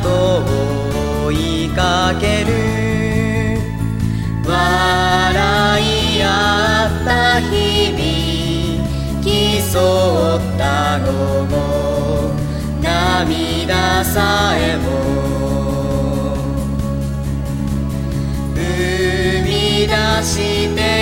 跡を追いかける。笑い合った日々競った午後涙さえも。生み出して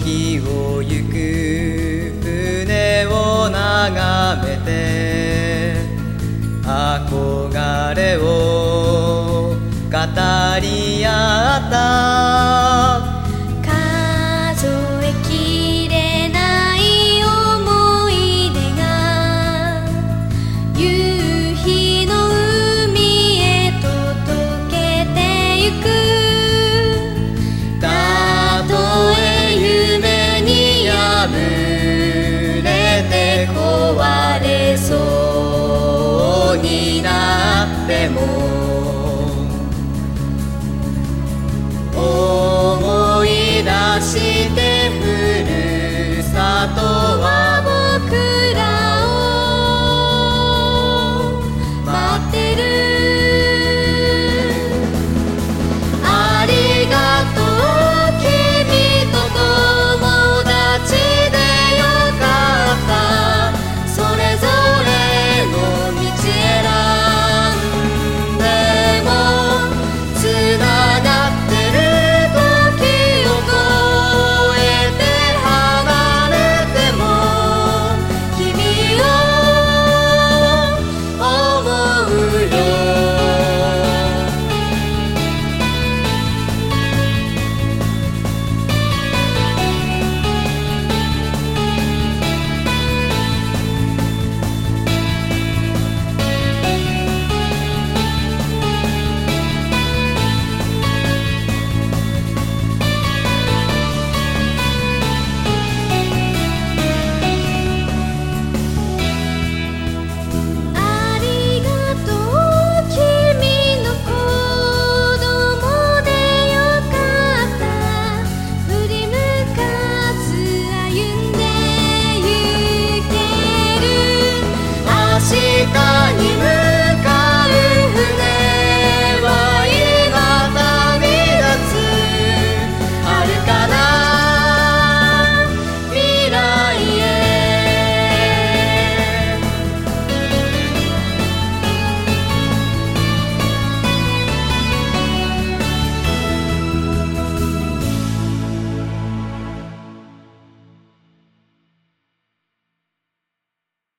沖を行く船を眺めて憧れを語り合った。て